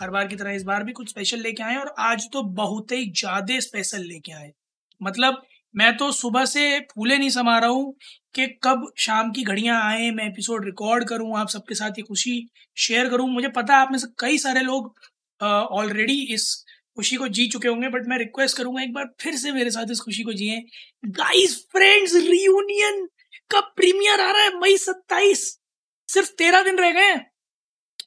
हर बार की तरह इस बार भी कुछ स्पेशल लेके आए और आज तो बहुत ही ज़्यादा स्पेशल लेके आए। मतलब मैं तो सुबह से फूले नहीं समा रहा हूँ कि कब शाम की घड़ियाँ आए, मैं एपिसोड रिकॉर्ड करूँ, आप सबके साथ ये खुशी शेयर करूँ। मुझे पता है आप में से कई सारे लोग ऑलरेडी इस खुशी को जी चुके होंगे बट मैं रिक्वेस्ट करूँगा एक बार फिर से मेरे साथ इस खुशी को जिए। गाइस फ्रेंड्स रियूनियन का प्रीमियर आ रहा है मई सत्ताईस। सिर्फ़ तेरह दिन रह गए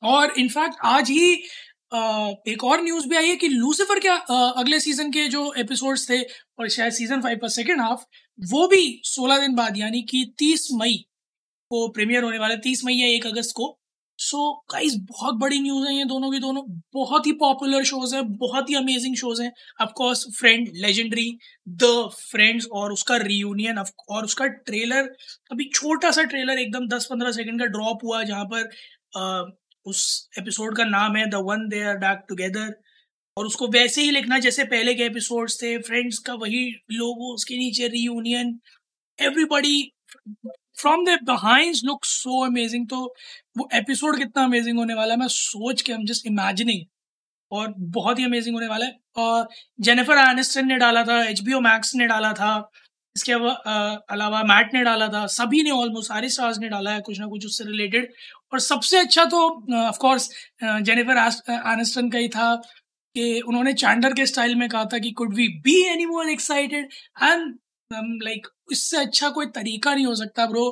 और इनफैक्ट आज ही एक और न्यूज़ भी आई है कि लूसीफर के अगले सीज़न के जो एपिसोड्स थे और शायद सीज़न फाइव का सेकेंड हाफ़ वो भी सोलह दिन बाद यानी कि तीस मई को प्रीमियर होने वाला तीस मई या एक अगस्त को। सो so, गाइस बहुत बड़ी न्यूज़ है ये दोनों की दोनों। बहुत ही पॉपुलर शोज़ है बहुत ही अमेजिंग शोज़ हैं। Of course friend legendary the Friends और उसका रियूनियन और उसका ट्रेलर अभी छोटा सा ट्रेलर एकदम दस पंद्रह सेकंड का ड्रॉप हुआ जहाँ पर उस एपिसोड का नाम है the one they are back together. और उसको वैसे ही लिखना जैसे पहले के एपिसोड्स थे, फ्रेंड्स का वही लोगो, उसके नीचे reunion everybody from the behind look so amazing तो वो एपिसोड कितना अमेजिंग होने वाला है, मैं सोच के हम जस्ट इमेजिनिंग और बहुत ही अमेजिंग होने वाला है। और जेनिफर एनिस्टन ने डाला था एच बी मैक्स ने डाला था। इसके अलावा मैट ने डाला था, सभी ने ऑलमोस्ट सारे स्टार्स ने डाला है, कुछ ना कुछ उससे रिलेटेड और सबसे अच्छा तो ऑफकोर्स जेनिफर एनिस्टन का ही था कि उन्होंने चैंडर के स्टाइल में कहा था कि could we be any more excited and like इससे अच्छा कोई तरीका नहीं हो सकता ब्रो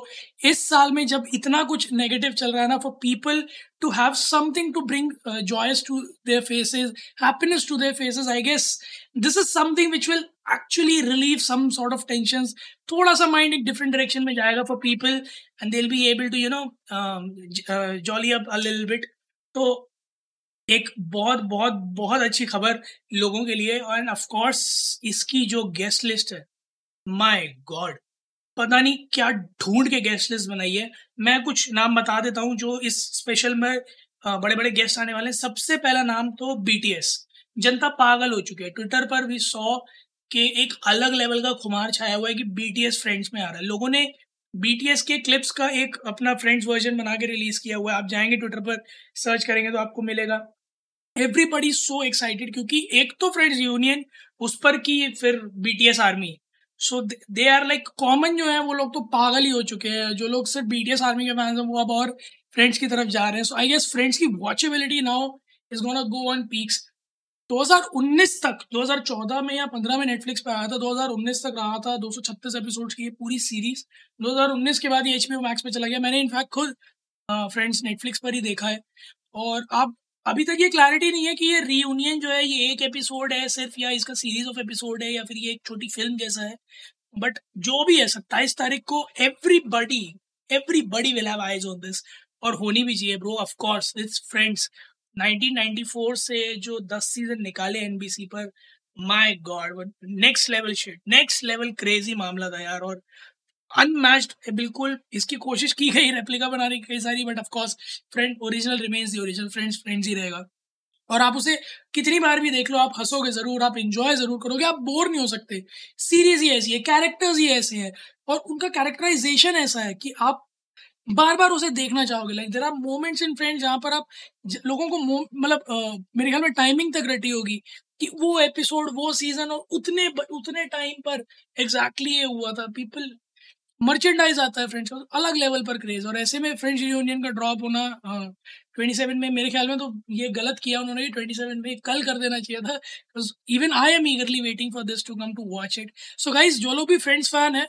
इस साल में जब इतना कुछ नेगेटिव चल रहा है ना for people to have something to bring joys to their faces happiness to their faces I guess this is something which will actually relieve some sort of tension थोड़ा सा माइंड एक डिफरेंट डायरेक्शन में जाएगा for people and they be able to you know jolly up a little bit तो एक बहुत बहुत बहुत अच्छी खबर लोगों के लिए एंड ऑफ़ कोर्स इसकी जो गेस्ट लिस्ट है माय गॉड पता नहीं क्या ढूंढ के गेस्ट लिस्ट बनाई है। मैं कुछ नाम बता देता हूँ जो इस स्पेशल में बड़े बड़े गेस्ट आने वाले हैं। सबसे पहला नाम तो बीटीएस जनता पागल हो चुकी है। ट्विटर पर भी सौ के एक अलग लेवल का खुमार छाया हुआ है कि बीटीएस फ्रेंड्स में आ रहा है। लोगों ने बीटीएस के क्लिप्स का एक अपना फ्रेंड्स वर्जन बना के रिलीज़ किया हुआ है। आप जाएँगे ट्विटर पर सर्च करेंगे तो आपको मिलेगा। एवरीबडी सो एक्साइटेड क्योंकि एक तो फ्रेंड्स यूनियन उस पर की फिर BTS army so they are like common जो है, वो लोग तो पागल ही हो चुके हैं। जो लोग सिर्फ़ बीटीएस आर्मी के फैंस हैं, वो अब और फ्रेंड्स की तरफ़ जा रहे हैं। सो आई गेस फ्रेंड्स की watchability now is gonna go on peaks 2019 तक 2014 में या 15 में नेटफ्लिक्स पे आया था 2019 तक रहा था 236 एपिसोड्स की पूरी सीरीज़ 2019 के बाद ये एच मैक्स पे चला गया। मैंने इनफैक्ट खुद फ्रेंड्स नेटफ्लिक्स पर ही देखा है। और अब अभी तक ये क्लैरिटी नहीं है कि ये रीयूनियन जो है, ये एक एपिसोड है, सिर्फ़ या इसका सीरीज़ ऑफ़ एपिसोड है या फिर ये एक छोटी फ़िल्म जैसा है। बट जो भी है, सत्ताईस तारीख को everybody everybody will have eyes on this और होनी भी चाहिए bro of course it's Friends 1994 से जो 10 सीज़न निकाले एनबीसी पर my God next level shit next level crazy मामला था यार। और अनमैच्ड बिल्कुल। इसकी कोशिश की गई रेप्लिका बनाने की कई सारी but of course friend original remains the original Friends Friends ही रहेगा। और आप उसे कितनी बार भी देख लो, आप हंसोगे ज़रूर, आप इंजॉय ज़रूर करोगे, आप बोर नहीं हो सकते। सीरीज़ ही ऐसी है कैरेक्टर्स ही ऐसे हैं, और उनका कैरेक्टराइजेशन ऐसा है कि आप बार बार उसे देखना चाहोगे। Like there are moments in friend जहाँ पर आप लोगों को मतलब मेरे ख्याल में टाइमिंग तक रटी होगी कि वो एपिसोड वो सीज़न और उतने उतने टाइम पर एग्जैक्टली exactly ये हुआ था। पीपल मर्चेंडाइज आता है फ्रेंड्स अलग लेवल पर क्रेज और ऐसे में फ्रेंड्स यूनियन का ड्रॉप होना ट्वेंटी सेवन में मेरे ख्याल में तो ये गलत किया उन्होंने ट्वेंटी सेवन में कल कर देना चाहिए था even I am eagerly waiting for this to come to watch it so guys जो लोग भी फ्रेंड्स फ़ैन है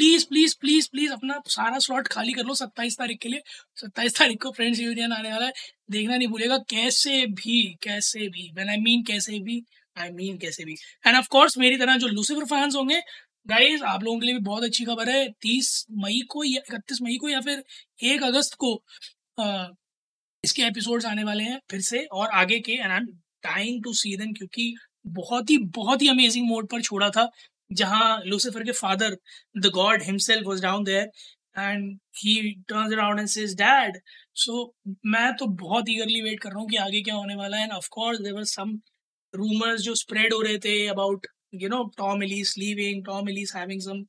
प्लीज़ प्लीज़ प्लीज़ प्लीज़ अपना सारा स्लॉट खाली कर लो सत्ताईस तारीख के लिए। सत्ताईस तारीख को फ्रेंड्स यूनियन आने वाला है। देखना नहीं भूलेगा कैसे भी कैसे भी वेन आई मीन कैसे भी आई मीन कैसे भी। एंड ऑफ़ कोर्स मेरी तरह जो लूसीफर फैंस होंगे गाइस आप लोगों के लिए भी बहुत अच्छी खबर है। तीस मई को या इकतीस मई को या फिर एक अगस्त को आ, इसके एपिसोड्स आने वाले हैं फिर से और आगे के and I am time to see them क्योंकि बहुत ही बहुत ही अमेजिंग मोड पर छोड़ा था जहाँ लूसीफर के father the God himself was down there and he turns around and says dad so मैं तो बहुत ईगरली वेट कर रहा हूँ कि आगे क्या होने वाला है and of course there were some rumours जो स्प्रेड हो रहे थे about you know Tom Ellis leaving Tom Ellis having some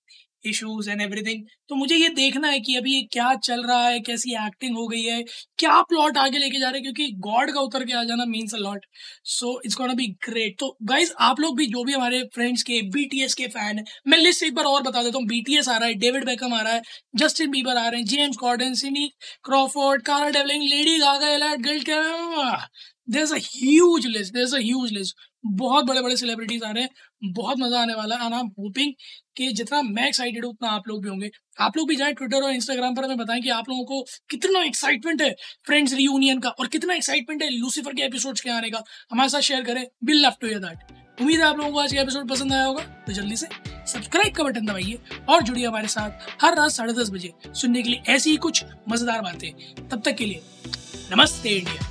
issues and everything तो मुझे ये देखना है कि अभी ये क्या चल रहा है, कैसी एक्टिंग हो गई है, क्या प्लॉट आगे लेके जा रहे हैं, क्योंकि गॉड का उतर के आ जाना means a lot so it's gonna be great तो गाइज़ आप लोग भी, जो भी हमारे फ्रेंड्स के बीटीएस के फ़ैन है मैं लिस्ट एक बार और बता देता हूँ. बीटीएस आ रहा है डेविड बेकम आ रहा है जस्टिन बीबर आ रहे हैं James Corden Cindy Crawford Cara Delevingne Lady Gaga guild there a huge list there a huge list बहुत बड़े बड़े सेलिब्रिटीज आ रहे हैं. बहुत मज़ा आने वाला है आई एम होपिंग कि जितना मैं एक्साइटेड हूँ, उतना आप लोग भी होंगे। आप लोग भी जाए ट्विटर और इंस्टाग्राम पर, हमें बताएँ कि आप लोगों को कितना एक्साइटमेंट है फ्रेंड्स रियूनियन का और कितना एक्साइटमेंट है लूसीफर के एपिसोड्स के आने का। हमारे साथ शेयर करें। Will love to hear that उम्मीद है आप लोगों को आज का एपिसोड पसंद आया होगा। तो जल्दी से सब्सक्राइब का बटन दबाइए और जुड़िए हमारे साथ हर रात साढ़े दस बजे सुनने के लिए ऐसी ही कुछ मज़ेदार बातें। तब तक के लिए नमस्ते इंडिया।